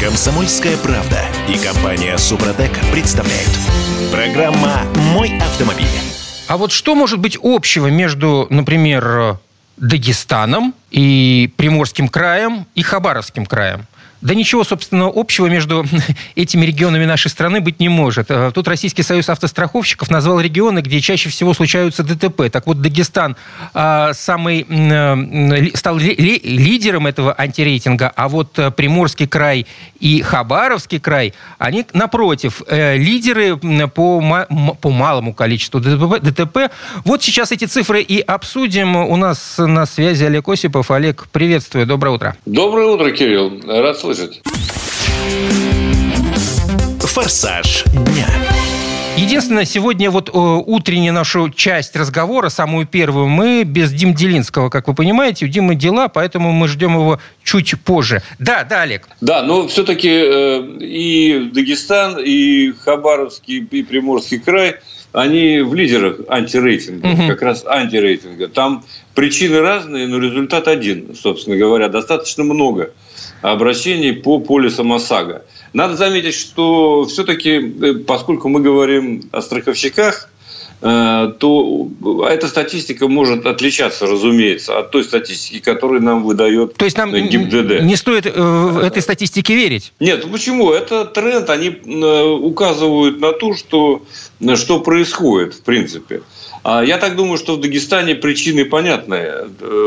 Комсомольская правда и компания Супротек представляют. Программа «Мой автомобиль». А вот что может быть общего между, например, Дагестаном и Приморским краем и Хабаровским краем? Да ничего, собственно, общего между этими регионами нашей страны быть не может. Э, тут Российский союз автостраховщиков назвал регионы, где чаще всего случаются ДТП. Так вот, Дагестан а, самый, э, стал ли, лидером этого антирейтинга, а вот э, Приморский край и Хабаровский край, они, напротив, лидеры по, по малому количеству ДТП. Вот сейчас эти цифры и обсудим. У нас на связи Олег Осипов. Олег, приветствую, доброе утро. Доброе утро, Кирилл. Рад слышать. Форсаж дня. Единственное, сегодня вот э, утреннюю нашу часть разговора, самую первую, мы без Дим Делинского, как вы понимаете. У Димы дела, поэтому мы ждем его чуть позже. Да, да, Олег. Да, но все-таки э, и Дагестан, и Хабаровский, и Приморский край, они в лидерах антирейтинга, угу. как раз антирейтинга. Там причины разные, но результат один, собственно говоря. Достаточно много обращений по полисам ОСАГО. Надо заметить, что все-таки, э, поскольку мы говорим о страховщиках, э, то эта статистика может отличаться, разумеется, от той статистики, которую нам выдает То есть нам ГИБДД. не стоит э, этой статистике верить? Нет, почему? Это тренд, они указывают на то, что, что происходит, в принципе. А я так думаю, что в Дагестане причины понятные.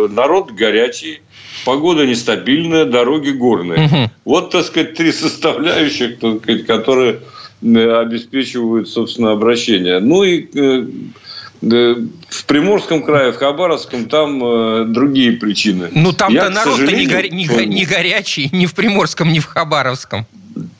Народ горячий, погода нестабильная, дороги горные. Угу. Вот, так сказать, три составляющих, так сказать, которые э, обеспечивают, собственно, обращение. Ну и э, в Приморском крае, в Хабаровском, там э, другие причины. Ну, там-то народ-то не, го... не, не горячий ни в Приморском, ни в Хабаровском.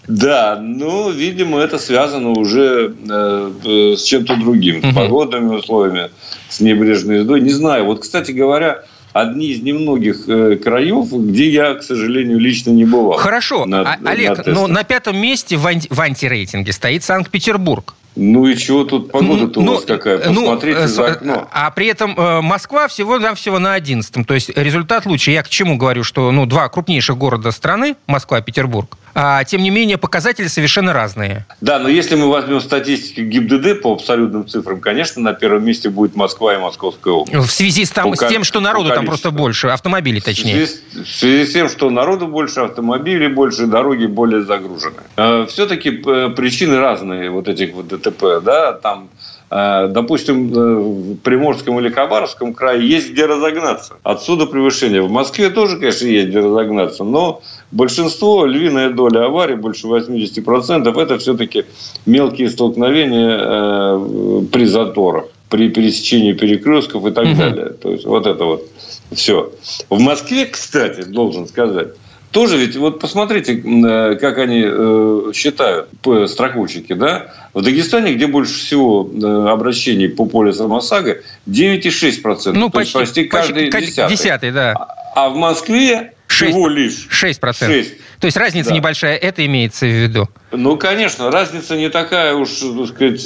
Да, ну, видимо, это связано уже э, с чем-то другим, угу. с погодными условиями, с небрежной ездой. Не знаю. Вот, кстати говоря, одни из немногих э, краев, где я, к сожалению, лично не бывал. Хорошо, на, а, Олег, на но на пятом месте в, анти, в антирейтинге стоит Санкт-Петербург. Ну и чего тут погода-то ну, у вас какая? Ну, Посмотрите ну, за окно. А при этом э, Москва всего-навсего на 11 То есть результат лучше. Я к чему говорю, что ну, два крупнейших города страны, Москва и Петербург, а, тем не менее показатели совершенно разные. Да, но если мы возьмем статистику ГИБДД по абсолютным цифрам, конечно, на первом месте будет Москва и Московская область. В связи с, там, с тем, что народу там просто больше, автомобилей точнее. В связи, в связи с тем, что народу больше, автомобилей больше, дороги более загружены. А, Все-таки э, причины разные вот этих вот ДТП, да, там э, допустим, э, в Приморском или Хабаровском крае есть где разогнаться. Отсюда превышение. В Москве тоже, конечно, есть где разогнаться, но большинство, львиная доля аварий, больше 80%, это все-таки мелкие столкновения при заторах, при пересечении перекрестков и так угу. далее. То есть вот это вот все. В Москве, кстати, должен сказать, тоже ведь, вот посмотрите, э, как они э, считают, страховщики, да? В Дагестане, где больше всего э, обращений по полисам ОСАГО, 9,6%. Ну, почти, почти каждый почти, десятый. десятый. да. А, а в Москве 6, всего лишь 6%. 6. То есть разница да. небольшая, это имеется в виду? Ну, конечно, разница не такая уж, так сказать,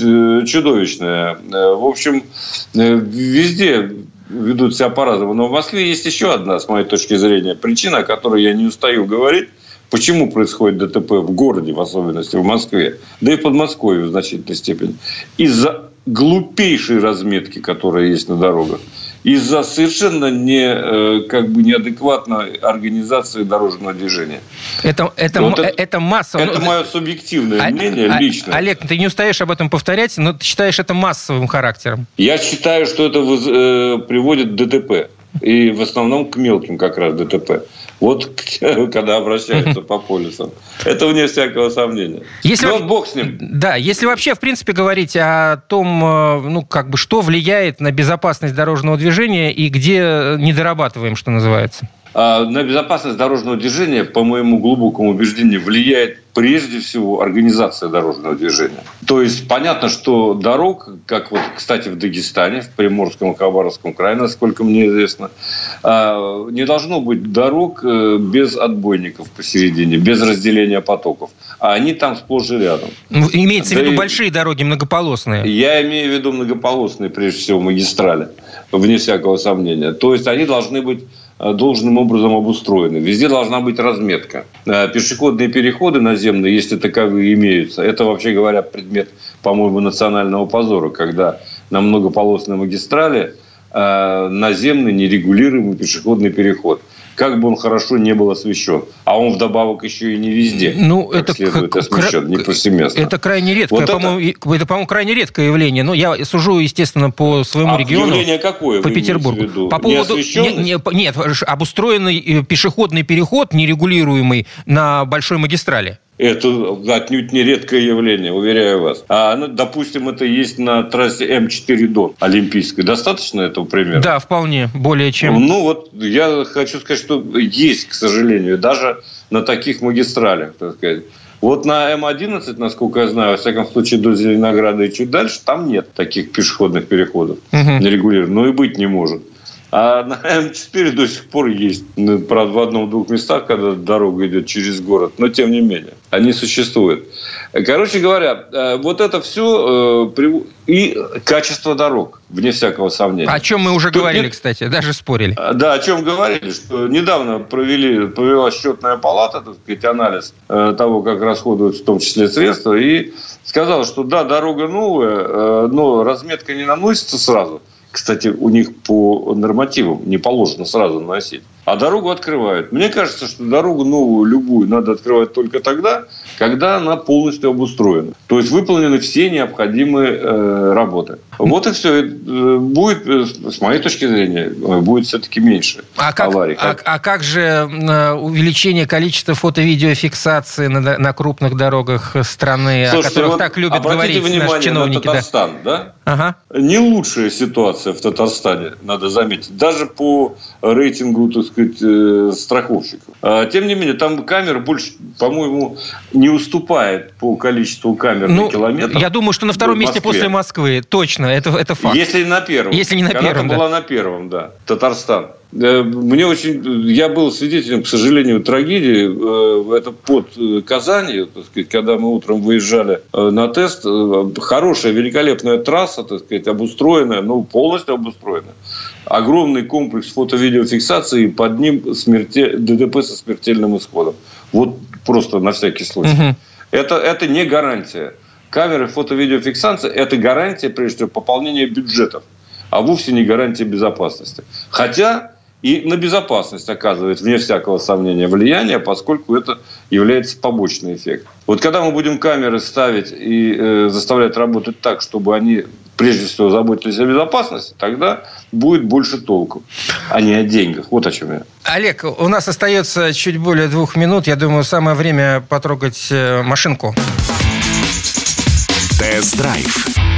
чудовищная. В общем, везде ведут себя по-разному. Но в Москве есть еще одна, с моей точки зрения, причина, о которой я не устаю говорить. Почему происходит ДТП в городе, в особенности в Москве, да и в Подмосковье в значительной степени? Из-за глупейшей разметки, которая есть на дорогах из-за совершенно не, э, как бы неадекватной организации дорожного движения. Это, это, вот это, это массово. Это мое субъективное а, мнение, а, личное. Олег, ты не устаешь об этом повторять, но ты считаешь это массовым характером. Я считаю, что это э, приводит к ДТП. И в основном к мелким как раз ДТП. Вот когда обращаются по полюсам. Это вне всякого сомнения. Если вот бог с ним. Да, если вообще, в принципе, говорить о том, э, ну, как бы, что влияет на безопасность дорожного движения и где не дорабатываем, что называется. А, на безопасность дорожного движения, по моему глубокому убеждению, влияет прежде всего организация дорожного движения. То есть понятно, что дорог, как вот, кстати, в Дагестане, в Приморском и Хабаровском крае, насколько мне известно, а, не должно быть дорог э, без отбойников посередине, без разделения потоков. А они там сплошь и рядом. Ну, имеется да в виду и... большие дороги, многополосные? Я имею в виду многополосные, прежде всего, магистрали, вне всякого сомнения. То есть они должны быть должным образом обустроены. Везде должна быть разметка. Э, пешеходные переходы наземные, если таковые имеются, это, вообще говоря, предмет, по-моему, национального позора, когда на многополосной магистрали э, наземный нерегулируемый пешеходный переход – как бы он хорошо не был освещен. А он вдобавок еще и не везде. Ну, это следует освещен, не повсеместно. Это крайне редкое, вот по-моему, это... это, по-моему, крайне редкое явление. Но я сужу, естественно, по своему а региону. Явление какое? По Петербургу. По поводу не, не, нет, обустроенный э, пешеходный переход нерегулируемый на большой магистрали. Это отнюдь не редкое явление, уверяю вас. А, ну, допустим, это есть на трассе М4 Дон Олимпийской. Достаточно этого примера? Да, вполне. Более чем. Ну, вот я хочу сказать, что есть, к сожалению, даже на таких магистралях, так сказать. Вот на М11, насколько я знаю, во всяком случае, до Зеленограда и чуть дальше, там нет таких пешеходных переходов угу. нерегулированных. Ну и быть не может. А на М4 до сих пор есть. Ну, правда, в одном-двух местах, когда дорога идет через город. Но тем не менее, они существуют. Короче говоря, э, вот это все э, и качество дорог, вне всякого сомнения. О чем мы уже Тут говорили, нет... кстати, даже спорили. А, да, о чем говорили, что недавно провели, провела счетная палата, так сказать, анализ э, того, как расходуются в том числе средства, и сказала, что да, дорога новая, но разметка не наносится сразу – кстати, у них по нормативам не положено сразу наносить. А дорогу открывают. Мне кажется, что дорогу новую, любую, надо открывать только тогда, когда она полностью обустроена. То есть выполнены все необходимые э, работы. Вот и все. Э, будет, э, с моей точки зрения, э, будет все-таки меньше а как, аварий. А, а как же увеличение количества фото-видеофиксации на, на крупных дорогах страны, Слушайте, о которых вот так любят говорить наши чиновники? На Татарстан, да? да? Ага. Не лучшая ситуация в Татарстане, надо заметить. Даже по рейтингу, так сказать, страховщиков. А, тем не менее, там камер больше, по-моему, не уступает по количеству камер ну, на километр. Я думаю, что на втором месте после Москвы. Точно, это, это факт. Если на первом. Если не на первом, да. была на первом, да. Татарстан. Э, мне очень... Я был свидетелем, к сожалению, трагедии. Э, это под э, так сказать, когда мы утром выезжали на тест. Хорошая, великолепная трасса, так сказать, обустроенная, ну, полностью обустроенная. Огромный комплекс фото-видеофиксации, под ним смерте... ДТП со смертельным исходом. Вот просто на всякий случай. Угу. Это, это не гарантия. Камеры фото-видеофиксации – это гарантия, прежде всего, пополнения бюджетов, а вовсе не гарантия безопасности. Хотя и на безопасность оказывает, вне всякого сомнения, влияние, поскольку это является побочный эффект. Вот когда мы будем камеры ставить и э, заставлять работать так, чтобы они прежде всего заботились о безопасности, тогда будет больше толку, а не о деньгах. Вот о чем я. Олег, у нас остается чуть более двух минут. Я думаю, самое время потрогать э, машинку. Тест-драйв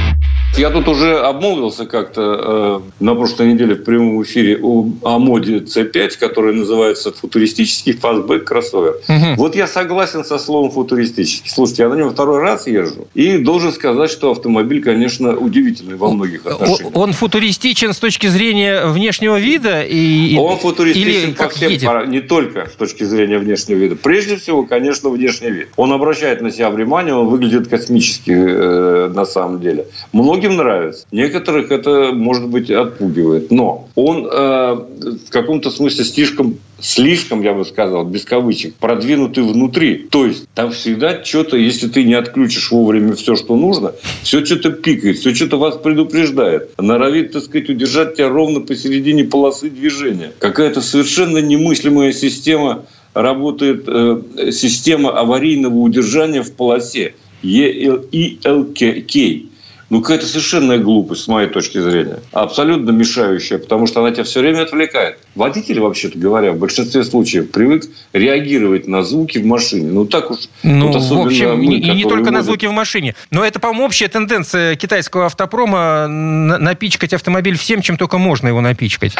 я тут уже обмолвился как-то э, на прошлой неделе в прямом эфире о, о Omoda C5, который называется футуристический фастбэк кроссовер. Угу. Вот я согласен со словом футуристический. Слушайте, я на нем второй раз езжу. И должен сказать, что автомобиль, конечно, удивительный во многих отношениях. Он футуристичен с точки зрения внешнего вида? И, он футуристичен или по всем едет? не только с точки зрения внешнего вида. Прежде всего, конечно, внешний вид. Он обращает на себя внимание, он выглядит космически э, на самом деле. Многим многим нравится. Некоторых это, может быть, отпугивает. Но он э, в каком-то смысле слишком слишком, я бы сказал, без кавычек, продвинутый внутри. То есть там всегда что-то, если ты не отключишь вовремя все, что нужно, все что-то пикает, все что-то вас предупреждает. Норовит, так сказать, удержать тебя ровно посередине полосы движения. Какая-то совершенно немыслимая система работает, э, система аварийного удержания в полосе. ELK. Ну, какая-то совершенная глупость, с моей точки зрения. Абсолютно мешающая, потому что она тебя все время отвлекает. Водитель, вообще-то говоря, в большинстве случаев привык реагировать на звуки в машине. Ну, так уж... Ну, вот в общем, мы, и не только на звуки в машине. Но это, по-моему, общая тенденция китайского автопрома напичкать автомобиль всем, чем только можно его напичкать.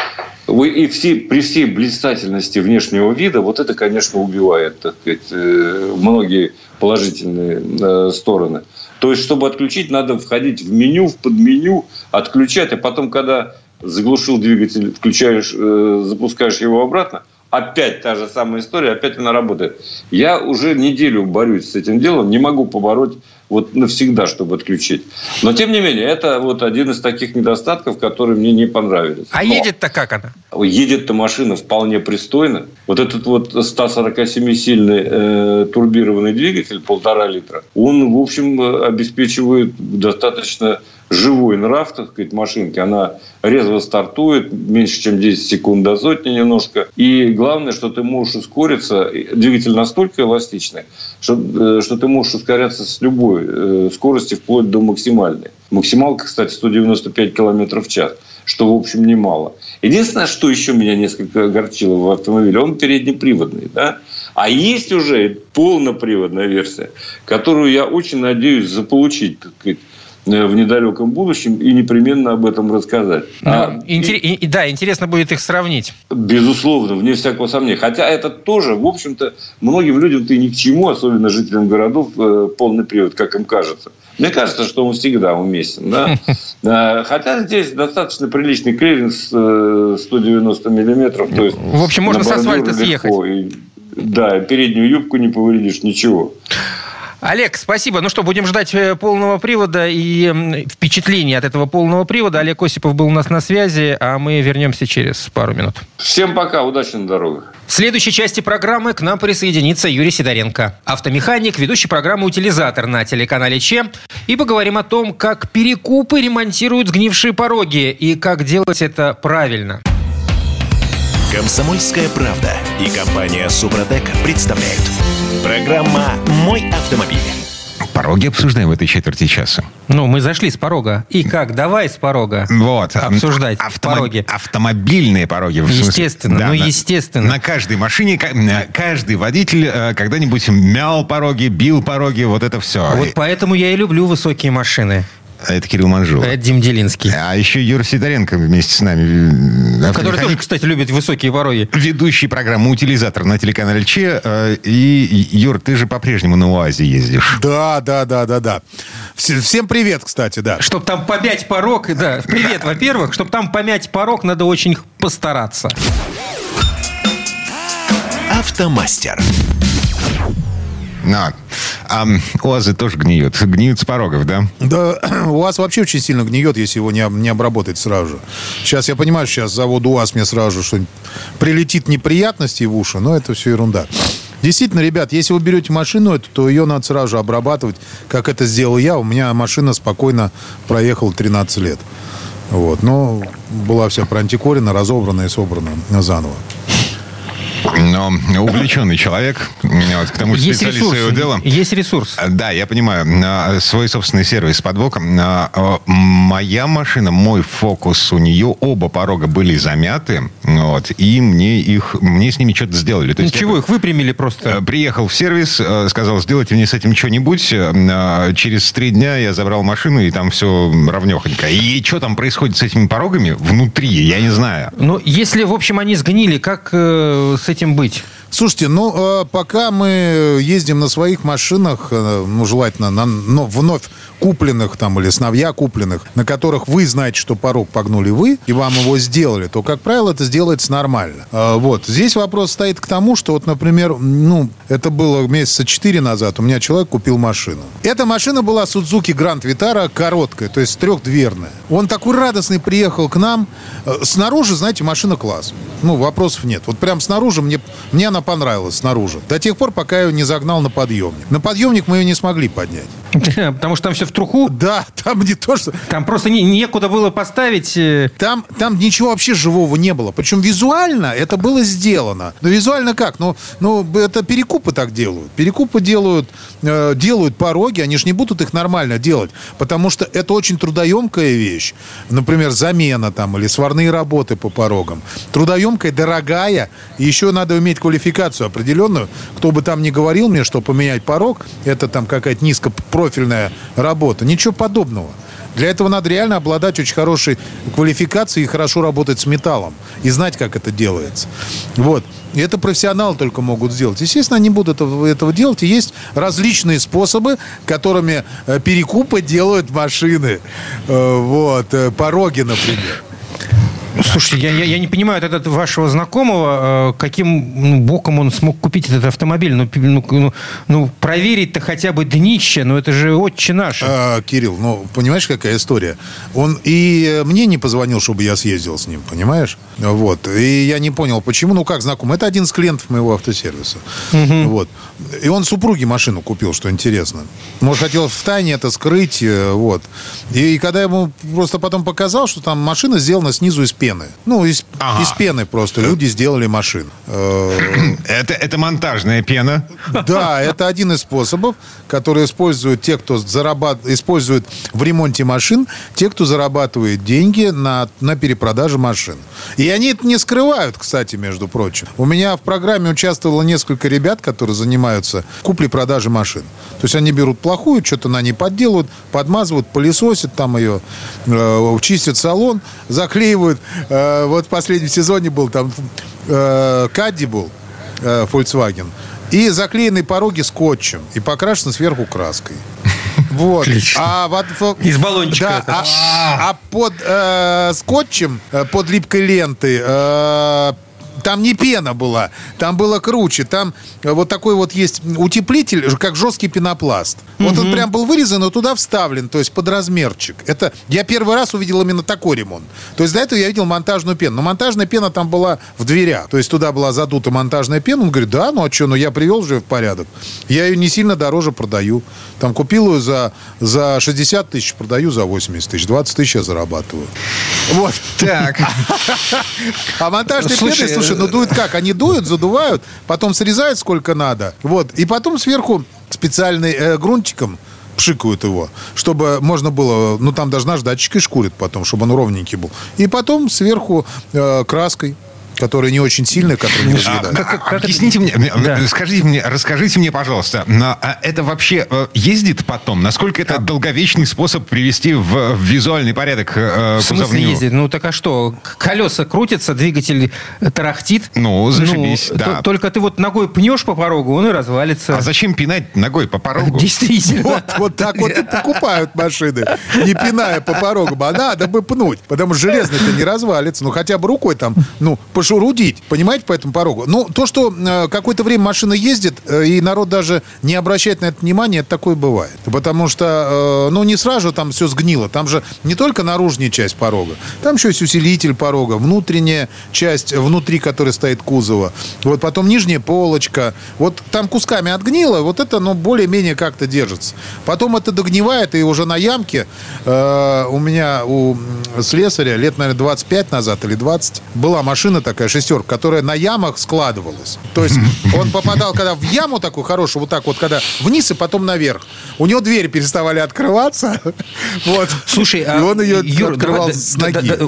Вы, и все, при всей блистательности внешнего вида, вот это, конечно, убивает, так сказать, э, многие положительные э, стороны. То есть, чтобы отключить, надо входить в меню, в подменю, отключать, а потом, когда заглушил двигатель, включаешь, э, запускаешь его обратно, опять та же самая история, опять она работает. Я уже неделю борюсь с этим делом, не могу побороть вот навсегда, чтобы отключить. Но, тем не менее, это вот один из таких недостатков, которые мне не понравились. А Но едет-то как она? Едет-то машина вполне пристойно. Вот этот вот 147-сильный э, турбированный двигатель, полтора литра, он, в общем, обеспечивает достаточно живой нрав, так сказать, машинки. Она резво стартует, меньше, чем 10 секунд до сотни немножко. И главное, что ты можешь ускориться. Двигатель настолько эластичный, что, э, что ты можешь ускоряться с любой э, скорости вплоть до максимальной. Максималка, кстати, 195 км в час, что, в общем, немало. Единственное, что еще меня несколько огорчило в автомобиле, он переднеприводный. Да? А есть уже полноприводная версия, которую я очень надеюсь заполучить так сказать, в недалеком будущем и непременно об этом рассказать. Ну, а, интер... и, да, интересно будет их сравнить. Безусловно, вне всякого сомнения. Хотя это тоже, в общем-то, многим людям-то и ни к чему, особенно жителям городов, э, полный привод, как им кажется. Мне кажется, что он всегда уместен. Да? Хотя здесь достаточно приличный клиренс 190 э, миллиметров. То есть в общем, можно с асфальта съехать. И, да, переднюю юбку не повредишь, ничего. Олег, спасибо. Ну что, будем ждать э, полного привода и впечатлений от этого полного привода. Олег Осипов был у нас на связи, а мы вернемся через пару минут. Всем пока, удачи на дорогах. В следующей части программы к нам присоединится Юрий Сидоренко, автомеханик, ведущий программы «Утилизатор» на телеканале ЧЕ. И поговорим о том, как перекупы ремонтируют сгнившие пороги и как делать это правильно. Комсомольская правда и компания «Супротек» представляют. Программа «Мой автомобиль». Пороги обсуждаем в этой четверти часа. Ну, мы зашли с порога. И как? Давай с порога вот. обсуждать Автомо- пороги. Автомобильные пороги. Естественно, да, ну, на, естественно. На каждой машине каждый водитель э, когда-нибудь мял пороги, бил пороги, вот это все. Вот поэтому я и люблю высокие машины. Это Кирилл Манжул. Это Дим Делинский. А еще Юра Сидоренко вместе с нами. Который тоже, кстати, любит высокие пороги. Ведущий программы «Утилизатор» на телеканале Че. Э, и, Юр, ты же по-прежнему на УАЗе ездишь. Да, да, да, да, да. Всем привет, кстати, да. Чтоб там помять порог, да, привет, во-первых, чтобы там помять порог, надо очень постараться. Автомастер. Но. А УАЗы тоже гниют. Гниют с порогов, да? Да, УАЗ вообще очень сильно гниет, если его не, не обработать сразу же. Сейчас я понимаю, сейчас завод УАЗ мне сразу что прилетит неприятности в уши, но это все ерунда. Действительно, ребят, если вы берете машину эту, то ее надо сразу же обрабатывать, как это сделал я. У меня машина спокойно проехала 13 лет. Вот. Но была вся проантикорена, разобрана и собрана заново но увлеченный человек, вот, к тому же есть специалист ресурс, своего дела. Есть ресурс. Да, я понимаю. Свой собственный сервис под боком. Моя машина, мой фокус, у нее оба порога были замяты, вот, и мне их, мне с ними что-то сделали. То есть Ничего, я, их выпрямили просто. Э, приехал в сервис, э, сказал, сделайте мне с этим что-нибудь. Э, через три дня я забрал машину, и там все равнехонько. И что там происходит с этими порогами внутри, я не знаю. Ну, если, в общем, они сгнили, как э, с этим быть? Слушайте, ну, пока мы ездим на своих машинах, ну, желательно на ну, вновь купленных там или сновья купленных, на которых вы знаете, что порог погнули вы, и вам его сделали, то, как правило, это сделается нормально. А, вот. Здесь вопрос стоит к тому, что вот, например, ну, это было месяца четыре назад, у меня человек купил машину. Эта машина была Suzuki Grand Vitara короткая, то есть трехдверная. Он такой радостный приехал к нам. Э, снаружи, знаете, машина класс. Ну, вопросов нет. Вот прям снаружи мне, мне она понравилась, снаружи. До тех пор, пока я ее не загнал на подъемник. На подъемник мы ее не смогли поднять. Потому что там все в труху? Да, там не то, что... Там просто не, некуда было поставить... Э, там, там ничего вообще живого не было. Причем визуально это было сделано. Но визуально как? Ну, ну это перекупы так делают. Перекупы делают, э, делают пороги, они же не будут их нормально делать. Потому что это очень трудоемкая вещь. Например, замена там или сварные работы по порогам. Трудоемкая, дорогая. И еще надо иметь квалификацию определенную. Кто бы там ни говорил мне, что поменять порог, это там какая-то низко профильная работа. Ничего подобного. Для этого надо реально обладать очень хорошей квалификацией и хорошо работать с металлом. И знать, как это делается. Вот. И это профессионалы только могут сделать. Естественно, они будут этого делать. И есть различные способы, которыми э, перекупы делают машины. Э, вот. Э, пороги, например. Слушайте, я, я, я не понимаю этот вашего знакомого, э, каким ну, боком он смог купить этот автомобиль. Ну, ну, ну, ну проверить-то хотя бы днище, ну это же отче наше. А, Кирилл, ну, понимаешь, какая история? Он и мне не позвонил, чтобы я съездил с ним, понимаешь? Вот. И я не понял, почему. Ну, как знаком? Это один из клиентов моего автосервиса. Угу. Вот. И он супруге машину купил, что интересно. Может, хотел в тайне это скрыть, э, вот. И когда ему просто потом показал, что там машина сделана снизу из пены. Ну, из, ага. из пены просто люди сделали машину. Э, это, это монтажная пена? Да, это один из способов, который используют те, кто зарабат... использует в ремонте машин, те, кто зарабатывает деньги на, на перепродаже машин. И они это не скрывают, кстати, между прочим. У меня в программе участвовало несколько ребят, которые занимаются куплей-продажей машин. То есть они берут плохую, что-то на ней подделывают, подмазывают, пылесосят там ее, э, чистят салон, заклеивают. Э, вот в последнем сезоне был там э, Кадди был, э, Volkswagen, и заклеены пороги скотчем и покрашены сверху краской. Вот. А вот, Из баллончика. Да, а, а под э, скотчем, э, под липкой лентой э, там не пена была, там было круче. Там э, вот такой вот есть утеплитель, как жесткий пенопласт. Вот он прям был вырезан и туда вставлен, то есть под размерчик. Это я первый раз увидел именно такой ремонт. То есть до этого я видел монтажную пену. Но монтажная пена там была в дверях. То есть туда была задута монтажная пена. Он говорит, да, ну а что, ну я привел же в порядок. Я ее не сильно дороже продаю. Там купил ее за, за 60 тысяч, продаю за 80 тысяч. 20 тысяч я зарабатываю. Вот. Так. А монтажные пены, слушай, Слушай, ну дуют как? Они дуют, задувают, потом срезают сколько надо. Вот. И потом сверху специальный э, грунтиком пшикают его, чтобы можно было, ну там даже наждачкой шкурит потом, чтобы он ровненький был. И потом сверху э, краской которые не очень сильные, которые не разъедают. А, как, как Объясните это... мне, да. скажите мне, расскажите мне, пожалуйста, на, а это вообще э, ездит потом? Насколько это а. долговечный способ привести в, в визуальный порядок э, В смысле кузовню? ездит? Ну так а что? Колеса крутятся, двигатель тарахтит. Ну, зашибись, ну, да. То, только ты вот ногой пнешь по порогу, он и развалится. А зачем пинать ногой по порогу? Действительно. Вот, вот так вот и покупают машины, не пиная по порогу. А надо бы пнуть, потому что железный-то не развалится. Ну хотя бы рукой там, ну, пошурудить, понимаете, по этому порогу. Ну, то, что э, какое-то время машина ездит, э, и народ даже не обращает на это внимания, это такое бывает. Потому что, э, ну, не сразу там все сгнило. Там же не только наружная часть порога, там еще есть усилитель порога, внутренняя часть, внутри которой стоит кузова. Вот потом нижняя полочка. Вот там кусками отгнило, вот это, ну, более-менее как-то держится. Потом это догнивает, и уже на ямке э, у меня, у слесаря, лет, наверное, 25 назад или 20, была машина такая, шестерка, которая на ямах складывалась. То есть он попадал, когда в яму такую хорошую, вот так вот, когда вниз и потом наверх. У него двери переставали открываться. Вот. Слушай, и а он ее Юр, открывал давай, с ноги. Да, да, э,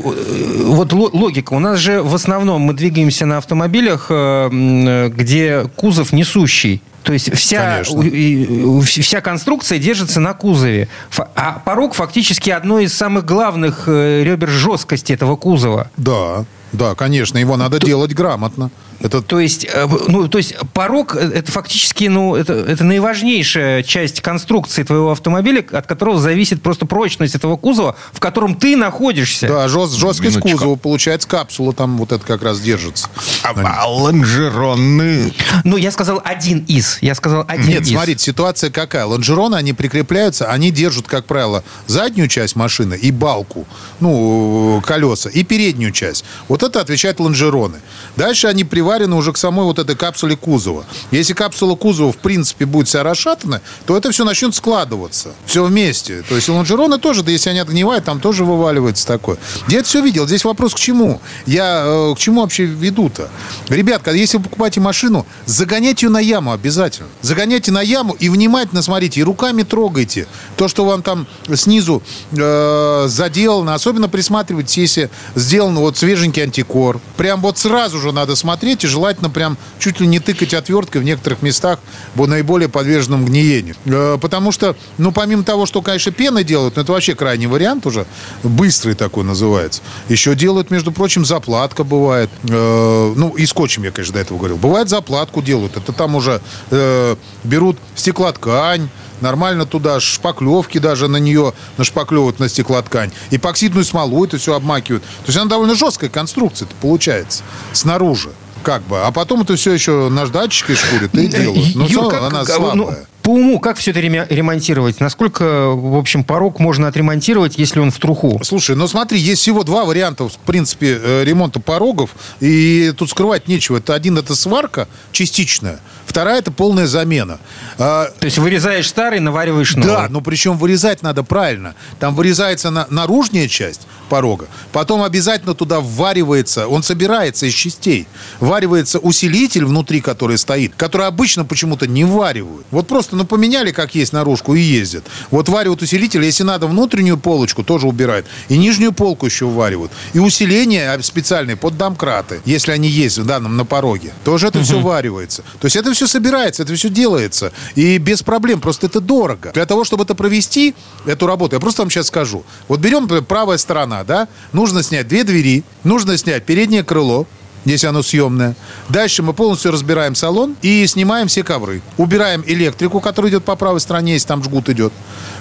вот логика. У нас же в основном мы двигаемся на автомобилях, э, где кузов несущий. То есть вся, вся конструкция держится на кузове. А порог фактически одно из самых главных э, ребер жесткости этого кузова. Да. Да, конечно, его надо то, делать грамотно. Это... То, есть, э, ну, то есть порог э, это фактически ну, это, это наиважнейшая часть конструкции твоего автомобиля, от которого зависит просто прочность этого кузова, в котором ты находишься. Да, жест, жесткость Минуточку. кузова, получается, капсула там вот это как раз держится. А, а лонжероны? Ну, я сказал один из. Я сказал один Нет, из. смотрите, ситуация какая. Лонжероны, они прикрепляются, они держат, как правило, заднюю часть машины и балку, ну, колеса, и переднюю часть. Вот это отвечают лонжероны. Дальше они приварено уже к самой вот этой капсуле кузова. Если капсула кузова, в принципе, будет вся расшатана, то это все начнет складываться. Все вместе. То есть лонжероны тоже, да если они отгнивают, там тоже вываливается такое. Я это все видел. Здесь вопрос к чему? Я э, к чему вообще веду-то? Ребят, если вы покупаете машину, загоняйте ее на яму обязательно. Загоняйте на яму и внимательно смотрите, и руками трогайте. То, что вам там снизу э, заделано, особенно присматривайтесь, если сделан вот свеженький антикор. Прям вот сразу же надо смотреть, и желательно прям чуть ли не тыкать отверткой в некоторых местах по наиболее подверженным гниению. Э, потому что, ну, помимо того, что, конечно, пены делают, но это вообще крайний вариант уже, быстрый такой называется. Еще делают, между прочим, заплатка бывает. Э, ну, и скотчем я, конечно, до этого говорил. Бывает заплатку делают. Это там уже э, берут стеклоткань, нормально туда шпаклевки даже на нее нашпаклевывают на стеклоткань. Эпоксидную смолу это все обмакивают. То есть она довольно жесткая конструкция получается снаружи. Как бы. А потом это все еще наждачкой шкурит и делают. Но Юр, как- она ну, слабая. По уму, как все это ремонтировать? Насколько, в общем, порог можно отремонтировать, если он в труху? Слушай, ну смотри, есть всего два варианта, в принципе, э, ремонта порогов. И тут скрывать нечего. Это один, это сварка частичная. Вторая, это полная замена. А, То есть вырезаешь старый, навариваешь новый. Да, но причем вырезать надо правильно. Там вырезается на, наружная часть порога, потом обязательно туда вваривается, он собирается из частей, варивается усилитель внутри, который стоит, который обычно почему-то не варивают. Вот просто, ну, поменяли, как есть наружку, и ездят. Вот варивают усилитель, если надо внутреннюю полочку, тоже убирают. И нижнюю полку еще варивают. И усиление специальные под домкраты, если они есть в данном на пороге. Тоже это все варивается. То есть это все собирается, это все делается. И без проблем, просто это дорого. Для того, чтобы это провести, эту работу, я просто вам сейчас скажу. Вот берем правая сторона, да, нужно снять две двери, нужно снять переднее крыло, если оно съемное. Дальше мы полностью разбираем салон и снимаем все ковры. Убираем электрику, которая идет по правой стороне, если там жгут идет.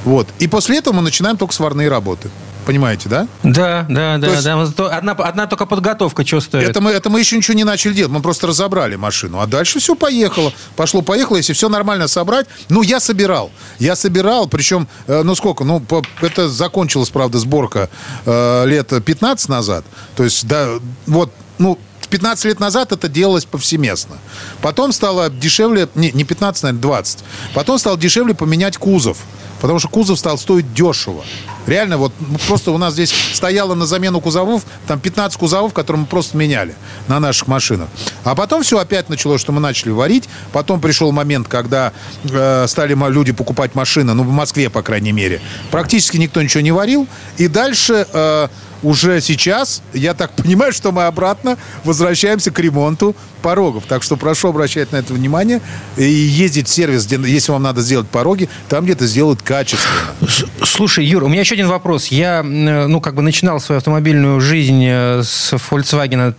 Вот. И после этого мы начинаем только сварные работы. Понимаете, да? Да, да, да. есть- да. Одна, одна только подготовка что стоит? Это мы, это мы еще ничего не начали делать. Мы просто разобрали машину. А дальше все поехало. Пошло-поехало. Если все нормально собрать. Ну, я собирал. Я собирал. Причем, э, ну, сколько? Ну, по- это закончилась, правда, сборка э, лет 15 назад. То есть, да, вот, ну, 15 лет назад это делалось повсеместно. Потом стало дешевле, не, не 15, наверное, 20. Потом стало дешевле поменять кузов. Потому что кузов стал стоить дешево. Реально, вот ну, просто у нас здесь стояло на замену кузовов, там 15 кузовов, которые мы просто меняли на наших машинах. А потом все опять началось, что мы начали варить. Потом пришел момент, когда э, стали люди покупать машины, ну, в Москве, по крайней мере. Практически никто ничего не варил. И дальше... э, уже сейчас, я так понимаю, что мы обратно возвращаемся к ремонту порогов. Так что прошу обращать на это внимание и ездить в сервис, где, если вам надо сделать пороги, там где-то сделают качественно. Слушай, Юр, у меня еще один вопрос. Я, э, ну, как бы начинал свою автомобильную жизнь э, с Volkswagen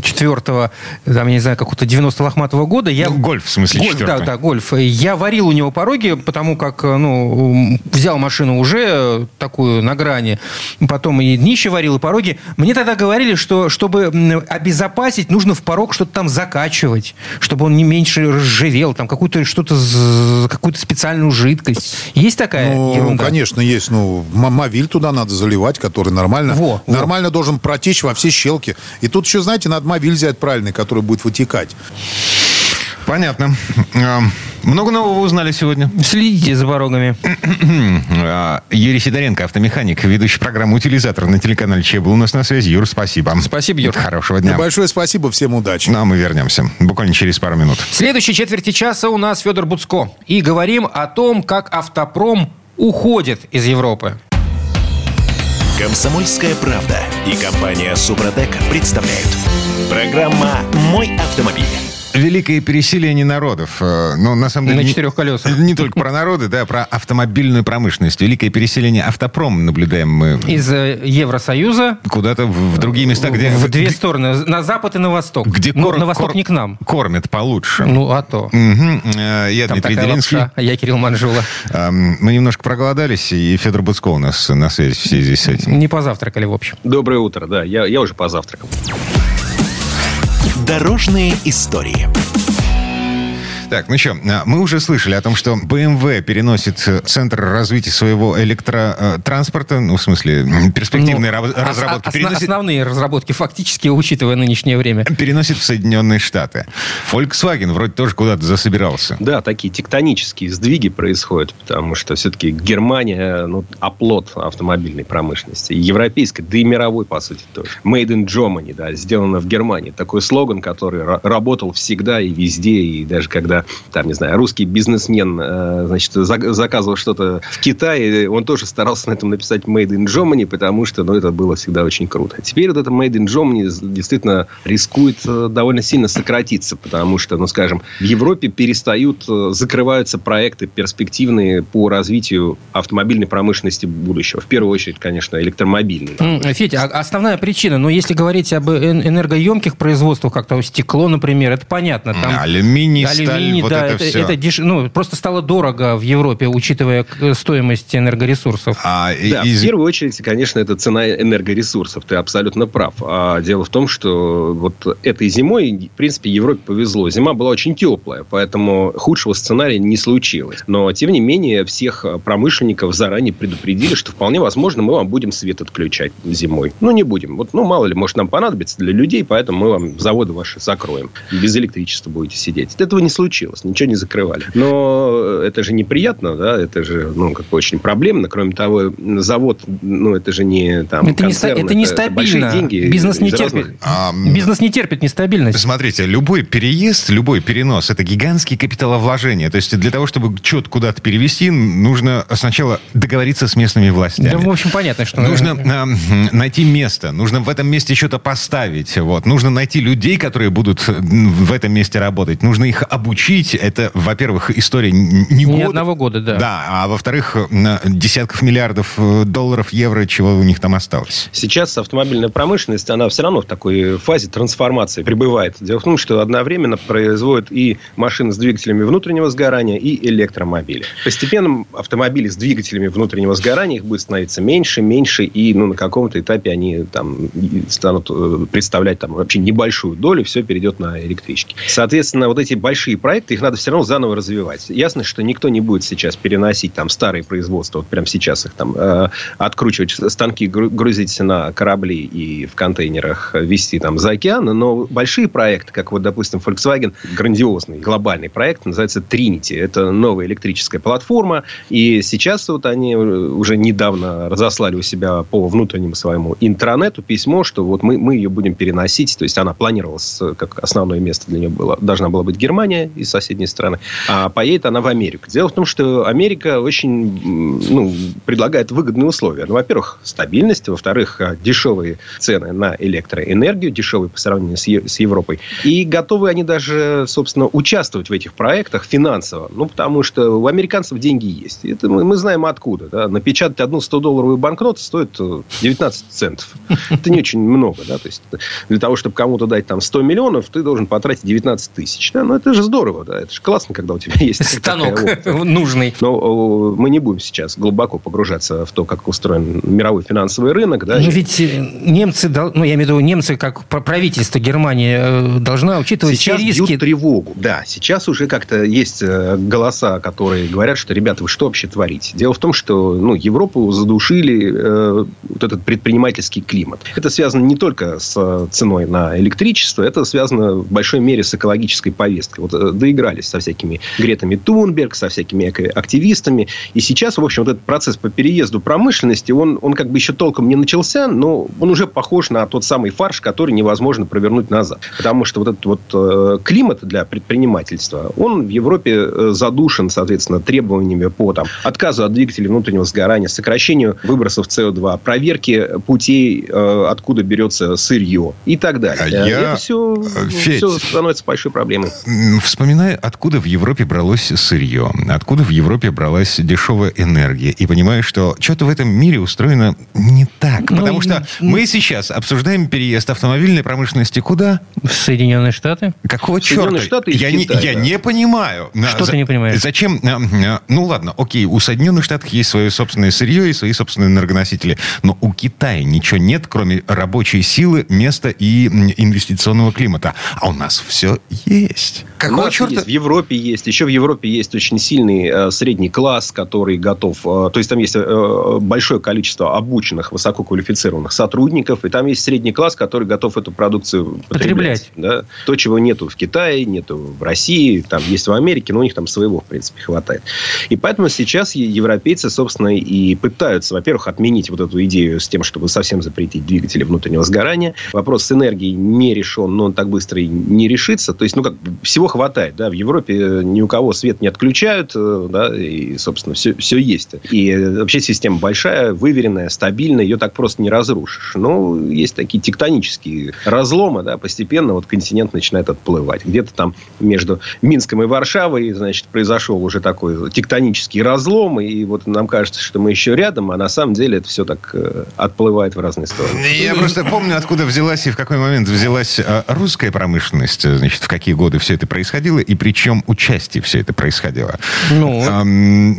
4 там, я не знаю, какого-то 90 лохматого года. Я... Ну, гольф, в смысле, Гольф, да, четвертый. да, гольф. Я варил у него пороги, потому как, э, ну, взял машину уже такую на грани, потом и днище варил, и пороги. Мне тогда говорили, что чтобы обезопасить, нужно в порог что-то там закачивать, чтобы он не меньше разжирел, там какую-то что-то, какую-то специальную жидкость. Есть такая Ну, ерунда? конечно, есть. Ну, м- мовиль туда надо заливать, который нормально, Во, во. нормально должен протечь во все щелки. И тут еще, знаете, надо мовиль взять правильный, который будет вытекать. Понятно. А, Много нового узнали сегодня. Следите за порогами. А, Юрий Сидоренко, автомеханик, ведущий программы «Утилизатор» на телеканале Че был у нас на связи. Юр, спасибо. Спасибо, Юр. Хорошего дня. Большое спасибо, всем удачи. Ну, а мы вернемся буквально через пару минут. В следующей четверти часа у нас Федор Буцко. И говорим о том, как автопром уходит из Европы. Комсомольская правда и компания Супротек представляют. Программа «Мой автомобиль». Великое переселение народов. Ну, на самом деле... На не- четырех колесах. Не только про народы, да, про автомобильную промышленность. Великое переселение автопром наблюдаем мы Из э, Евросоюза куда-то в, в другие места, где... в две стороны, на запад и на восток. Где Ну, кор- на восток кор- не к нам. Кормят получше. Ну, а то. Э, Я Там Дмитрий Делинский. лапша. А Я Кирилл Манжула. Эм, Мы немножко проголодались, и Федор Буцко у нас на связи в связи с этим. Не позавтракали, в общем. Доброе утро, да, я, я уже позавтракал. Дорожные истории. Так, ну что, мы уже слышали о том, что BMW переносит э, центр развития своего электротранспорта, ну, в смысле, м, перспективные Ну, разработки, ос- переносит, Основные разработки, фактически, учитывая нынешнее время. переносит в Соединенные Штаты. Volkswagen вроде тоже куда-то засобирался. Да, такие тектонические сдвиги происходят, потому что все-таки Германия, ну, оплот автомобильной промышленности. Европейской, да и мировой, по сути, тоже. Made in Germany, да, сделано в Германии. Такой слоган, который ра- работал всегда и везде, и даже когда, там, не знаю, русский бизнесмен, э, значит, за- заказывал что-то в Китае, он тоже старался на этом написать Made in Germany, потому что, ну, это было всегда очень круто. А Теперь вот это Made in Germany действительно рискует э, довольно сильно сократиться, потому что, ну, скажем, в Европе перестают, э, закрываются проекты перспективные по развитию автомобильной промышленности будущего. В первую очередь, конечно, электромобильной. Федя, а основная причина, ну, если говорить об эн- энергоемких производствах, как то стекло, например, это понятно. Там Алюминий, алюминий, Извини, вот да, это, это, все. это деш- ну, просто стало дорого в Европе, учитывая стоимость энергоресурсов. А, и- Да, из- в первую очередь, конечно, это цена энергоресурсов. Ты абсолютно прав. А дело в том, что вот этой зимой, в принципе, Европе повезло. Зима была очень теплая, поэтому худшего сценария не случилось. Но, тем не менее, всех промышленников заранее предупредили, что вполне возможно, мы вам будем свет отключать зимой. Ну, не будем. Вот, ну, мало ли, может, нам понадобится для людей, поэтому мы вам заводы ваши закроем. Без электричества будете сидеть. Этого не случилось, ничего не закрывали. Но это же неприятно, да, это же, ну, как бы очень проблемно. Кроме того, завод, ну, это же не там это, не ста- концерн, это нестабильно. большие деньги. Бизнес не терпит. разных- А, Бизнес не терпит нестабильность. Смотрите, любой переезд, любой перенос – это гигантские капиталовложения. То есть для того, чтобы что-то куда-то перевести, нужно сначала договориться с местными властями. Да, в общем, понятно, что... Нужно э, найти место, нужно в этом месте что-то поставить, вот. Нужно найти людей, которые будут э, в этом месте работать. Нужно их обучить. Это, во-первых, история не, Не года. одного года, да. Да, а во-вторых, десятков миллиардов э, долларов, евро, чего у них там осталось. Сейчас автомобильная промышленность, она все равно в такой фазе трансформации пребывает. Дело в том, что одновременно производят и машины с двигателями внутреннего сгорания, и электромобили. Постепенно автомобили с двигателями внутреннего сгорания их будет становиться меньше, меньше, и ну, на каком-то этапе они там станут э, представлять там вообще небольшую долю, все перейдет на электрички. Соответственно, вот эти большие проекты, их надо все равно заново развивать. Ясно, что никто не будет сейчас переносить там старые производства, вот прямо сейчас их там э, откручивать, станки гру- грузить на корабли и в контейнерах везти там за океан, но большие проекты, как вот, допустим, Volkswagen, грандиозный глобальный проект, называется Trinity. Это новая электрическая платформа, и сейчас вот они уже недавно разослали у себя по внутреннему своему интранету письмо, что вот мы, мы ее будем переносить, то есть она планировалась э, как основное место для нее было, должна была быть Германия из соседней страны, а поедет она в Америку. Дело в том, что Америка очень ну, предлагает выгодные условия. Ну, во-первых, стабильность, во-вторых, э, дешевые цены на электроэнергию, дешевые по сравнению с, Е- с Европой. И готовы они даже, собственно, участвовать в этих проектах финансово. Ну, потому что у американцев деньги есть. Это мы, мы знаем откуда. Да? Напечатать одну 100-долларовую банкноту стоит э, 19 центов. Это не очень много. Да? То есть, для того, чтобы кому-то дать там 100 миллионов, ты должен потратить 19 тысяч. Да? Ну, это же здорово. Да? Это же классно, когда у тебя есть Станок нужный. Но о, мы не будем сейчас глубоко погружаться в то, как устроен мировой финансовый рынок. Да? Но ведь э, немцы, ну, я имею в виду, немцы, как пр- правительство Германии, э, должна учитывать Сейчас все риски. бьют тревогу. Да, сейчас уже как-то есть э, голоса, которые говорят, что, ребята, вы что вообще творите? Дело в том, что ну, Европу задушили э, вот этот предпринимательский климат. Это связано не только с э, ценой на электричество, это связано в большой мере с экологической повесткой. Вот э, доигрались со всякими Гретами Тунберг, со всякими активистами. И сейчас, в общем, вот этот процесс по переезду промышленности, он, он как бы еще толком не начался, но он уже похож на тот самый фарш, который невозможно провернуть назад. Потому что вот этот вот э, климат для предпринимательства, он в Европе э, задушен, соответственно, требованиями по там, отказу от двигателей внутреннего сгорания, сокращению выбросов СО2, проверке путей, э, откуда берется сырье и так далее. А Э, я- Это все, Федь. все становится большой проблемой. М, Вспоминаю, откуда в Европе бралось сырье, откуда в Европе бралась дешевая энергия. И понимаю, что что-то в этом мире устроено не так. Ну, Потому что мы сейчас обсуждаем переезд автомобильной промышленности куда? В Соединенные Штаты. Какого Соединенные черта? Штаты я, не, я да. не понимаю. Что ты не понимаешь? Зачем? а, а, Ну ладно, окей, у Соединенных Штатов есть свое собственное сырье и свои собственные энергоносители. Но у Китая ничего нет, кроме рабочей силы, места и инвестиционного климата. А у нас все есть. Какого нас черта? есть, в Европе есть. Еще в Европе есть очень сильный э, средний класс, который готов... э, то есть, там есть э, большое количество обученных, высококвалифицированных сотрудников. И там есть средний класс, который готов эту продукцию потреблять. Потреблять. Да? То, чего нету в Китае, нету в России, там есть в Америке, но у них там своего, в принципе, хватает. И поэтому сейчас европейцы, собственно, и пытаются, во-первых, отменить вот эту идею с тем, чтобы совсем запретить двигатели внутреннего сгорания. Вопрос с энергией не решен, но он так быстро и не решится. То есть, ну, как всего хватает. Да? В Европе э, ни у кого свет не отключают, э, да, и, собственно, все, все есть. И вообще система большая, выверенная, стабильная, ее так просто не разрушишь. Но есть такие тектонические разломы, да, постепенно вот континент начинает отплывать. Где-то там между Минском и Варшавой, значит, произошел уже такой тектонический разлом, и вот нам кажется, что мы еще рядом, а на самом деле это все так э, отплывает в разные стороны. Я просто помню, откуда взялась и в какой момент взялась русская промышленность, значит, в какие годы все это происходило. И при чем участии все это происходило? Ну,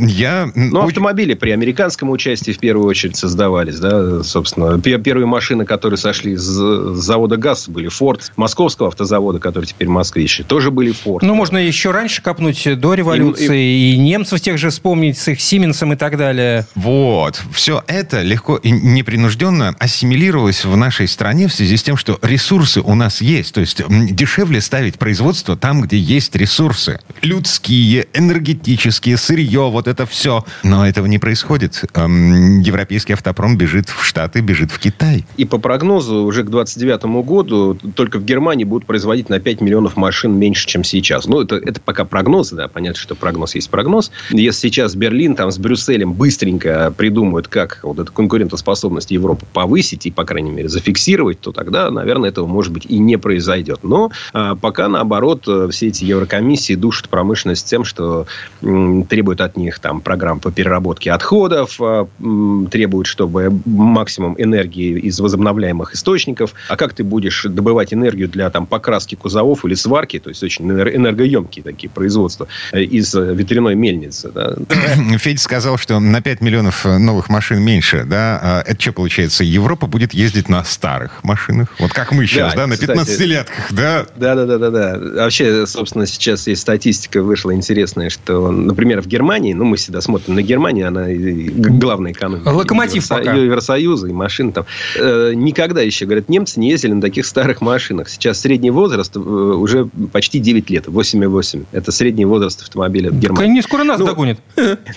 я... Ну, автомобили при американском участии в первую очередь создавались, да, собственно. Пе- Первые машины, которые сошли с завода ГАЗ, были Форд. Московского автозавода, который теперь Москвич, тоже были Форд. ну, можно еще раньше копнуть, до революции, и, немцев тех же вспомнить с их Сименсом и так далее. Вот. Все это легко и непринужденно ассимилировалось в нашей стране в связи с тем, что ресурсы у нас есть. То есть дешевле ставить производство там, где есть ресурсы. Людские, энергетические, сырье, вот это все. Но этого не происходит. Эм, Европейский автопром бежит в Штаты, бежит в Китай. И по прогнозу уже к 29 году только в Германии будут производить на 5 миллионов машин меньше, чем сейчас. Ну, это, это пока прогнозы, да, понятно, что прогноз есть прогноз. Если сейчас Берлин там с Брюсселем быстренько придумают, как вот эту конкурентоспособность Европы повысить и, по крайней мере, зафиксировать, то тогда, наверное, этого, может быть, и не произойдет. Но а, пока, наоборот, э, все эти еврокомиссии душат промышленность тем, что м, требуют от них там программ по переработке отходов, а, м, требуют, чтобы максимум энергии из возобновляемых источников. А как ты будешь добывать энергию для там покраски кузовов или сварки, то есть очень энер- энергоемкие такие производства, э, из ветряной мельницы, да? Федь сказал, что на 5 миллионов э, новых машин меньше, да? А Это что получается? Европа будет ездить на старых машинах? Вот как мы сейчас, Да, да? На кстати. 15-летках, да? Да, да, да, да, да. Вообще, собственно, сейчас есть статистика вышла интересная, что, например, в Германии, ну, мы всегда смотрим на Германию, она главная экономика. Локомотив Евросо- пока. Евросоюза и машин там. Э, никогда еще, говорят, немцы не ездили на таких старых машинах. Сейчас средний возраст э, уже почти 9 лет, 8,8. Это средний возраст автомобиля в Так Германии. они скоро нас Ну, догонят.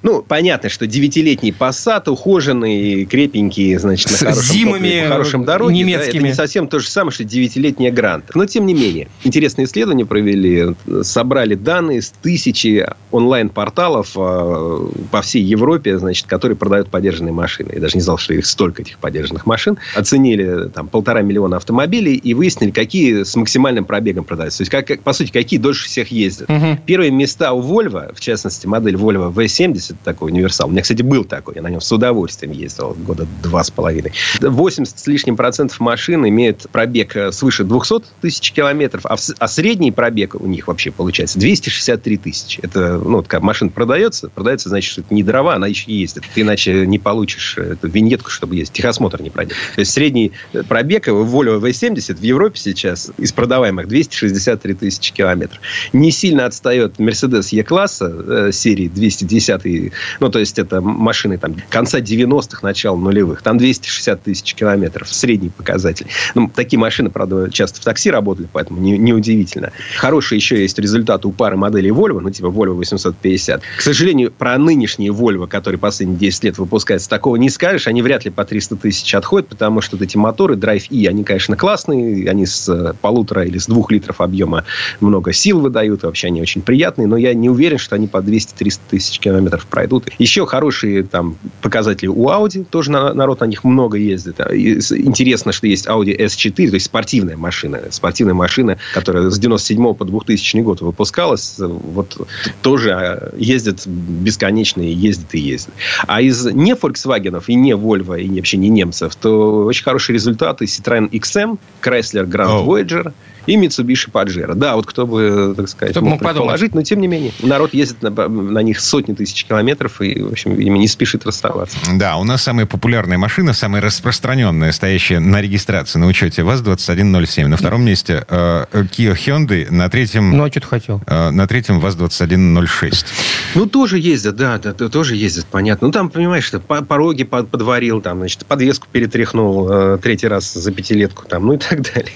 Ну, понятно, что девятилетний Passat, ухоженный, крепенький, значит, на хорошем, зимами по хорошем дороге. немецкими. Да, это не совсем то же самое, что девятилетняя Грант. Но, тем не менее, интересные исследования провели, собрали данные с тысячи онлайн-порталов э, по всей Европе, значит, которые продают подержанные машины. Я даже не знал, что их столько, этих подержанных машин. Оценили там полтора миллиона автомобилей и выяснили, какие с максимальным пробегом продаются. То есть, как, как- по сути, какие дольше всех ездят. Мгм. Первые места у Volvo, в частности, модель Volvo V70, такой универсал. У меня, кстати, был такой. Я на нем с удовольствием ездил года два с половиной. 80 с лишним процентов машин имеет пробег э, свыше 200 тысяч километров, а, в а средний пробег у них вообще получается 263 тысячи. Это, ну, вот как машина продается, продается, значит, что это не дрова, она еще ездит. Ты иначе не получишь эту виньетку, чтобы ездить. Техосмотр не пройдет. То есть средний пробег Volvo V70 в Европе сейчас из продаваемых 263 тысячи километров. Не сильно отстает Mercedes E-класса э, серии 210, ну, то есть это машины там конца 90-х, начала нулевых. Там 260 тысяч километров, средний показатель. Ну, такие машины, правда, часто в такси работали, поэтому не- неудивительно. Хорошие еще есть результаты у пары моделей Volvo, ну, типа Volvo 850. К сожалению, про нынешние Volvo, которые последние 10 лет выпускаются, такого не скажешь. Они вряд ли по 300 тысяч отходят, потому что вот эти моторы Drive E, они, конечно, классные. Они с э, полутора или с двух литров объема много сил выдают. Вообще они очень приятные. Но я не уверен, что они по 200-300 тысяч километров пройдут. Еще хорошие там показатели у Audi. Тоже на- народ на них много ездит. А, Интересно, что есть Audi S4, то есть спортивная машина. Спортивная машина, которая с 97 по 2000 год выпускалась. Вот тоже а, ездит бесконечно и ездит и ездит. А из не Volkswagen и не Volvo, и вообще не немцев, то очень хорошие результаты Citroen XM, Chrysler Grand Оу. Voyager и Mitsubishi Pajero. Да, вот кто бы, так сказать, Кто мог мог подумать. предположить, но тем не менее. Народ ездит на, на них сотни тысяч километров и, в общем, видимо, не спешит расставаться. Да, у нас самая популярная машина, самая распространенная, стоящая на регистрации, на учете ВАЗ-2107. На втором месте э, Kia Hyundai, на третьем, Ну, а что ты хотел? э, на третьем ВАЗ-2106. Ну, тоже ездят, да, да, тоже ездят, понятно. Ну, там, понимаешь, что по- пороги под- подварил, там, значит, подвеску перетряхнул э, третий раз за пятилетку, там, ну и так далее.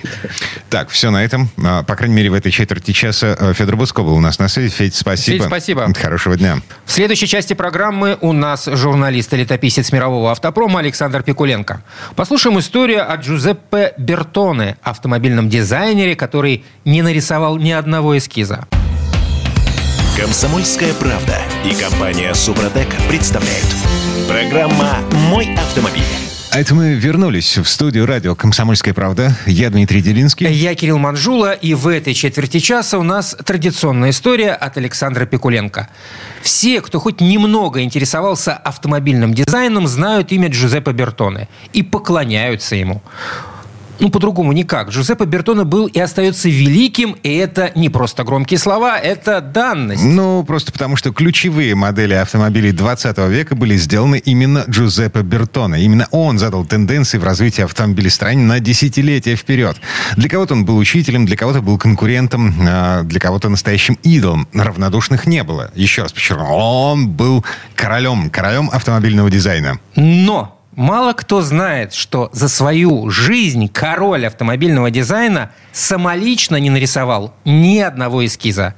Так, все на этом. А, По крайней мере, в этой четверти часа э, Федор Буцко был у нас на связи. Федь, спасибо. Федь, спасибо. Хорошего дня. В следующей части программы у нас журналист и летописец мирового автопрома Александр Пикуленко. Послушаем историю о Джузеппе Бертоне, автомобильном дизайнере, который не нарисовал ни одного эскиза. Комсомольская правда и компания Супротек представляют. Программа «Мой автомобиль». А это мы вернулись в студию радио «Комсомольская правда». Я Дмитрий Делинский. Я Кирилл Манжула, и в этой четверти часа у нас традиционная история от Александра Пикуленко. Все, кто хоть немного интересовался автомобильным дизайном, знают имя Джузеппе Бертоне и поклоняются ему. Ну, по-другому никак. Джузеппе Бертоне был и остается великим, и это не просто громкие слова, это данность. Ну, просто потому, что ключевые модели автомобилей 20 века были сделаны именно Джузеппе Бертоне. Именно он задал тенденции в развитии автомобилестроения на десятилетия вперед. Для кого-то он был учителем, для кого-то был конкурентом, а, для кого-то настоящим идолом. Равнодушных не было. Еще раз подчеркну, он был королем, королем автомобильного дизайна. Но Мало кто знает, что за свою жизнь король автомобильного дизайна самолично не нарисовал ни одного эскиза.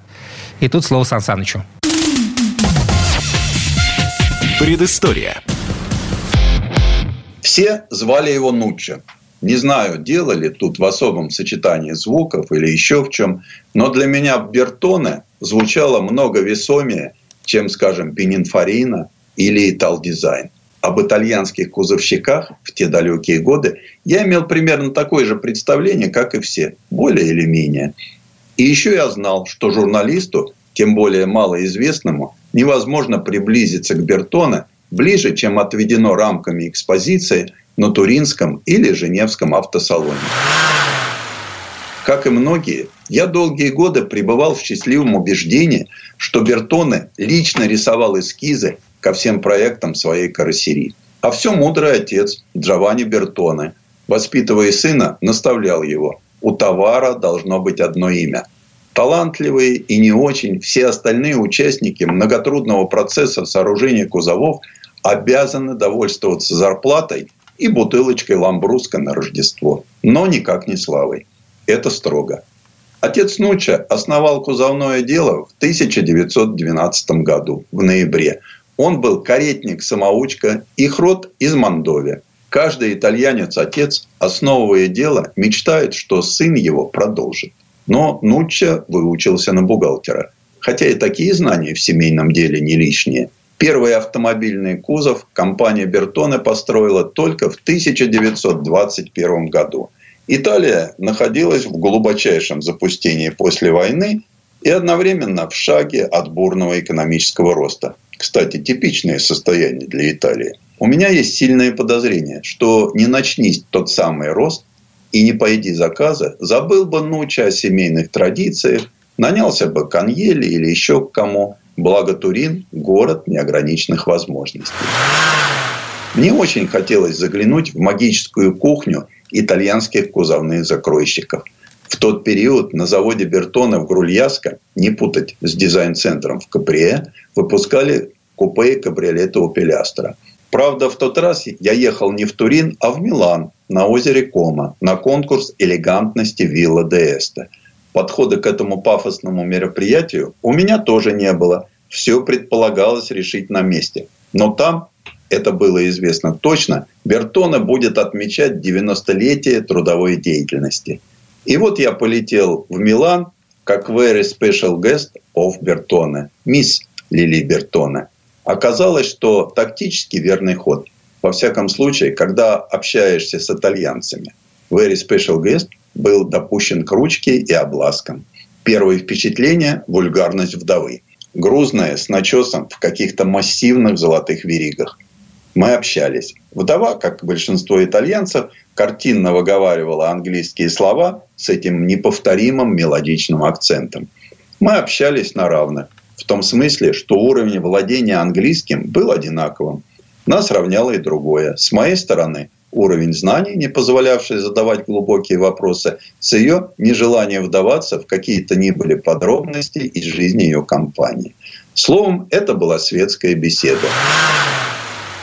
И тут слово Сан Санычу. Предыстория. Все звали его Нучча. Не знаю, делали тут в особом сочетании звуков или еще в чем, но для меня Бертоне звучало много весомее, чем, скажем, Пининфорина или Итал Дизайн об итальянских кузовщиках в те далекие годы, я имел примерно такое же представление, как и все, более или менее. И еще я знал, что журналисту, тем более малоизвестному, невозможно приблизиться к Бертоне ближе, чем отведено рамками экспозиции на Туринском или Женевском автосалоне. Как и многие, я долгие годы пребывал в счастливом убеждении, что Бертоне лично рисовал эскизы ко всем проектам своей карусерии. А все мудрый отец Джованни Бертоне, воспитывая сына, наставлял его. У товара должно быть одно имя. Талантливые и не очень все остальные участники многотрудного процесса сооружения кузовов обязаны довольствоваться зарплатой и бутылочкой ламбруска на Рождество. Но никак не славой. Это строго. Отец Нуча основал кузовное дело в 1912 году, в ноябре. Он был каретник-самоучка, их род из Мандови. Каждый итальянец-отец, основывая дело, мечтает, что сын его продолжит. Но Нучча выучился на бухгалтера. Хотя и такие знания в семейном деле не лишние. Первый автомобильный кузов компания Бертоне построила только в 1921 году. Италия находилась в глубочайшем запустении после войны и одновременно в шаге от бурного экономического роста. Кстати, типичное состояние для Италии. У меня есть сильное подозрение, что не начнись тот самый рост и не пойди заказа, забыл бы Нуча о семейных традициях, нанялся бы к Аньеле или еще к кому. Благо Турин – город неограниченных возможностей. Мне очень хотелось заглянуть в магическую кухню итальянских кузовных закройщиков – в тот период на заводе Бертона в Грульяско, не путать с дизайн-центром в Каприе, выпускали купе и кабриолеты у Пелястра. Правда, в тот раз я ехал не в Турин, а в Милан, на озере Кома, на конкурс элегантности Вилла де Эсте. Подхода к этому пафосному мероприятию у меня тоже не было. Все предполагалось решить на месте. Но там, это было известно точно, Бертона будет отмечать 90-летие трудовой деятельности. И вот я полетел в Милан как very special guest of Бертоне, мисс Лили Бертоне. Оказалось, что тактически верный ход. Во всяком случае, когда общаешься с итальянцами. Very special guest был допущен к ручке и обласкам. Первое впечатление – вульгарность вдовы. Грузная, с начесом в каких-то массивных золотых веригах. Мы общались. Вдова, как большинство итальянцев, картинно выговаривала английские слова с этим неповторимым мелодичным акцентом. Мы общались на равных. В том смысле, что уровень владения английским был одинаковым. Нас равняло и другое. С моей стороны, уровень знаний, не позволявший задавать глубокие вопросы, с ее нежеланием вдаваться в какие-то ни были подробности из жизни ее компании. Словом, это была светская беседа.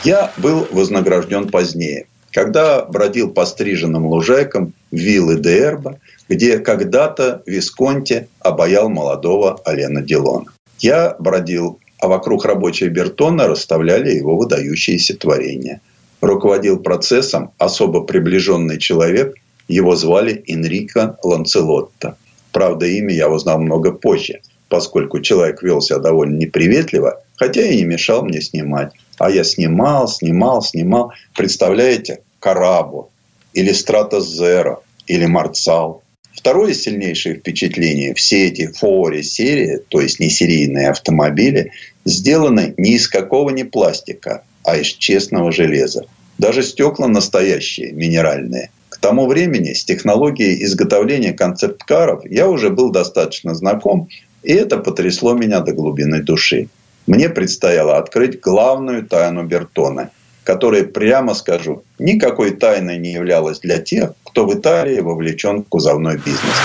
Я был вознагражден позднее, когда бродил по стриженным лужайкам виллы Дерба, где когда-то Висконти обаял молодого Алена Дилона. Я бродил, а вокруг рабочей Бертона расставляли его выдающиеся творения. Руководил процессом особо приближенный человек, его звали Энрико Ланцелотто. Правда, имя я узнал много позже, поскольку человек вел себя довольно неприветливо, хотя и не мешал мне снимать. А я снимал, снимал, снимал. Представляете, Карабу или Стратозеро или Марцал. Второе сильнейшее впечатление. Все эти фори серии, то есть не серийные автомобили, сделаны не из какого ни пластика, а из честного железа. Даже стекла настоящие, минеральные. К тому времени с технологией изготовления концепт-каров я уже был достаточно знаком, и это потрясло меня до глубины души. Мне предстояло открыть главную тайну Бертона, которая, прямо скажу, никакой тайной не являлась для тех, кто в Италии вовлечен в кузовной бизнес.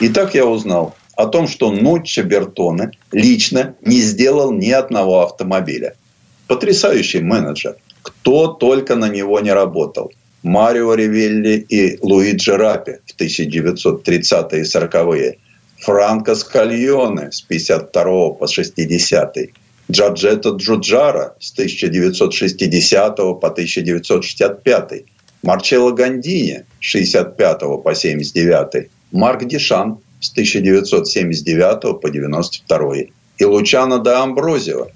И так я узнал о том, что Нуччо Бертоне лично не сделал ни одного автомобиля. Потрясающий менеджер. Кто только на него не работал. Марио Ривелли и Луиджи Рапи в 1930-е и 40-е. Франко Скальоне с 52 по 60 Джаджетто Джуджара с 1960 по 1965 Марчелло Гандини с 65 по 79 Марк Дишан с 1979 по 92 и Лучано де Амброзио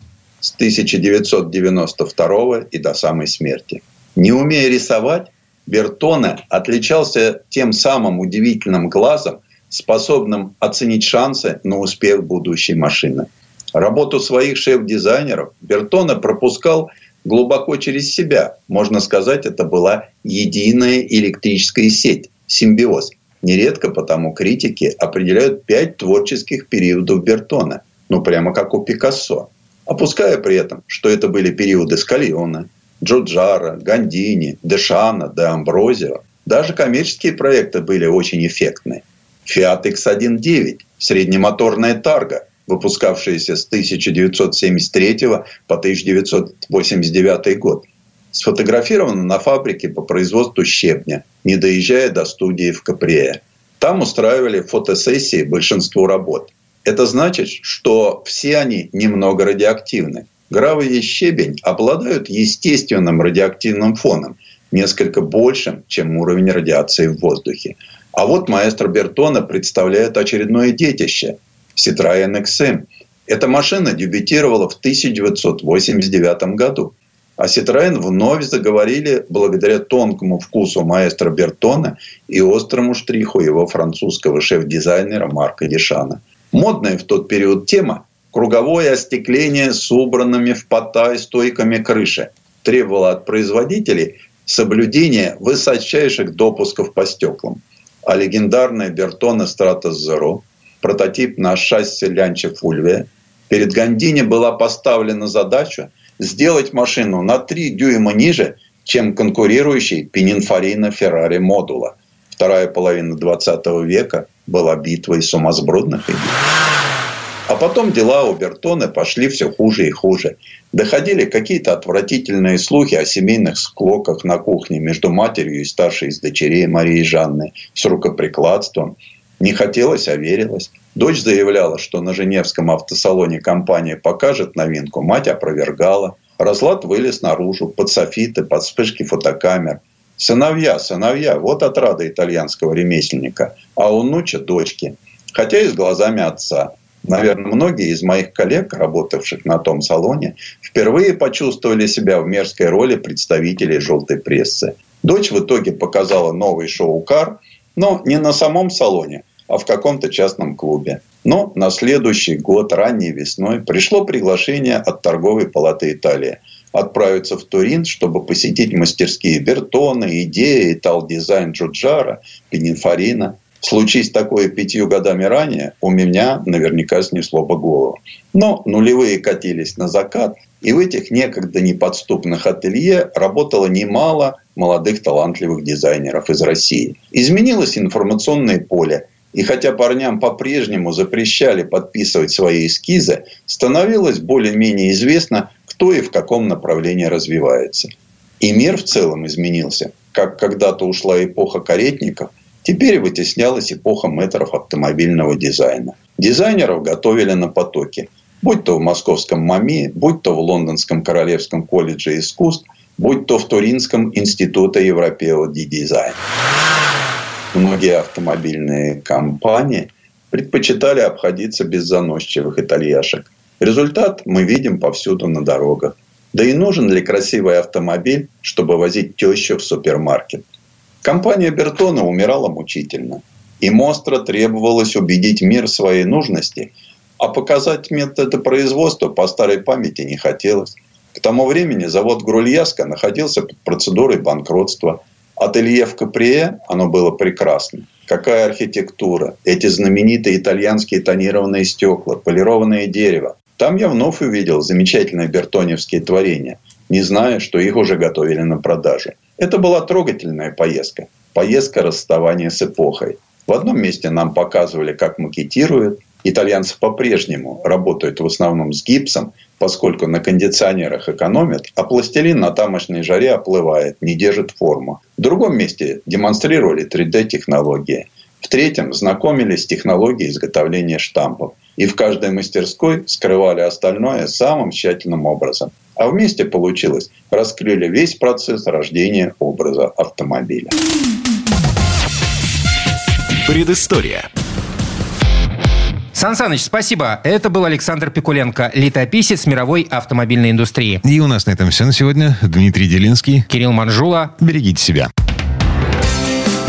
с 1992 и до самой смерти. Не умея рисовать, Бертоне отличался тем самым удивительным глазом, способным оценить шансы на успех будущей машины. Работу своих шеф-дизайнеров Бертоне пропускал глубоко через себя. Можно сказать, это была единая электрическая сеть, симбиоз. Нередко потому критики определяют пять творческих периодов Бертона. Ну, прямо как у Пикассо. Опуская при этом, что это были периоды Скальона, Джоджара, Гандини, Дешана, Де Амброзио. Даже коммерческие проекты были очень эффектны. Fiat X1.9, среднемоторная тарга, выпускавшаяся с 1973 по 1989 год, сфотографирована на фабрике по производству щебня, не доезжая до студии в Каприе. Там устраивали фотосессии большинству работ. Это значит, что все они немного радиоактивны. Гравий и щебень обладают естественным радиоактивным фоном, несколько большим, чем уровень радиации в воздухе. А вот маэстро Бертона представляет очередное детище – Citroёn XM. Эта машина дебютировала в 1989 году. А Citroёn вновь заговорили благодаря тонкому вкусу маэстро Бертона и острому штриху его французского шеф-дизайнера Марка Дешана. Модная в тот период тема круговое остекление с убранными в потай стойками крыши требовало от производителей соблюдения высочайших допусков по стеклам. А легендарная Бертона Stratos Zero, прототип на шасси Лянча Фульвия, перед Гандини была поставлена задача сделать машину на 3 дюйма ниже, чем конкурирующий Пининфорина Феррари модула. Вторая половина 20 века была битвой сумасбродных идей. А потом дела у Бертона пошли все хуже и хуже. Доходили какие-то отвратительные слухи о семейных склоках на кухне между матерью и старшей из дочерей Марии Жанны с рукоприкладством. Не хотелось, а верилось. Дочь заявляла, что на Женевском автосалоне компания покажет новинку. Мать опровергала. Разлад вылез наружу, под софиты, под вспышки фотокамер. Сыновья, сыновья, вот отрада итальянского ремесленника. А у Нуча дочки. Хотя и с глазами отца. Наверное, многие из моих коллег, работавших на том салоне, впервые почувствовали себя в мерзкой роли представителей желтой прессы. Дочь в итоге показала новый шоу-кар, но не на самом салоне, а в каком-то частном клубе. Но на следующий год, ранней весной, пришло приглашение от торговой палаты Италии отправиться в Турин, чтобы посетить мастерские Бертона, Идея, Итал Дизайн Джуджара, Пининфорина. Случись такое пятью годами ранее, у меня наверняка снесло бы голову. Но нулевые катились на закат, и в этих некогда неподступных ателье работало немало молодых талантливых дизайнеров из России. Изменилось информационное поле, и хотя парням по-прежнему запрещали подписывать свои эскизы, становилось более-менее известно, кто и в каком направлении развивается. И мир в целом изменился. Как когда-то ушла эпоха каретников, Теперь вытеснялась эпоха метров автомобильного дизайна. Дизайнеров готовили на потоке. Будь то в московском МАМИ, будь то в Лондонском Королевском колледже искусств, будь то в Туринском институте Европео ди дизайн. Многие автомобильные компании предпочитали обходиться без заносчивых итальяшек. Результат мы видим повсюду на дорогах. Да и нужен ли красивый автомобиль, чтобы возить тещу в супермаркет? Компания Бертона умирала мучительно. И Мостро требовалось убедить мир своей нужности, а показать методы производства по старой памяти не хотелось. К тому времени завод Грульяска находился под процедурой банкротства, Ателье в Каприе, оно было прекрасно. Какая архитектура, эти знаменитые итальянские тонированные стекла, полированное дерево. Там я вновь увидел замечательные бертоневские творения, не зная, что их уже готовили на продажу. Это была трогательная поездка. Поездка расставания с эпохой. В одном месте нам показывали, как макетируют. Итальянцы по-прежнему работают в основном с гипсом, поскольку на кондиционерах экономят, а пластилин на тамошней жаре оплывает, не держит форму. В другом месте демонстрировали 3D-технологии. В третьем знакомились с технологией изготовления штампов. И в каждой мастерской скрывали остальное самым тщательным образом. А вместе получилось, раскрыли весь процесс рождения образа автомобиля. Предыстория. Сан Саныч, спасибо. Это был Александр Пикуленко, летописец мировой автомобильной индустрии. И у нас на этом все на сегодня. Дмитрий Делинский. Кирилл Манжула. Берегите себя.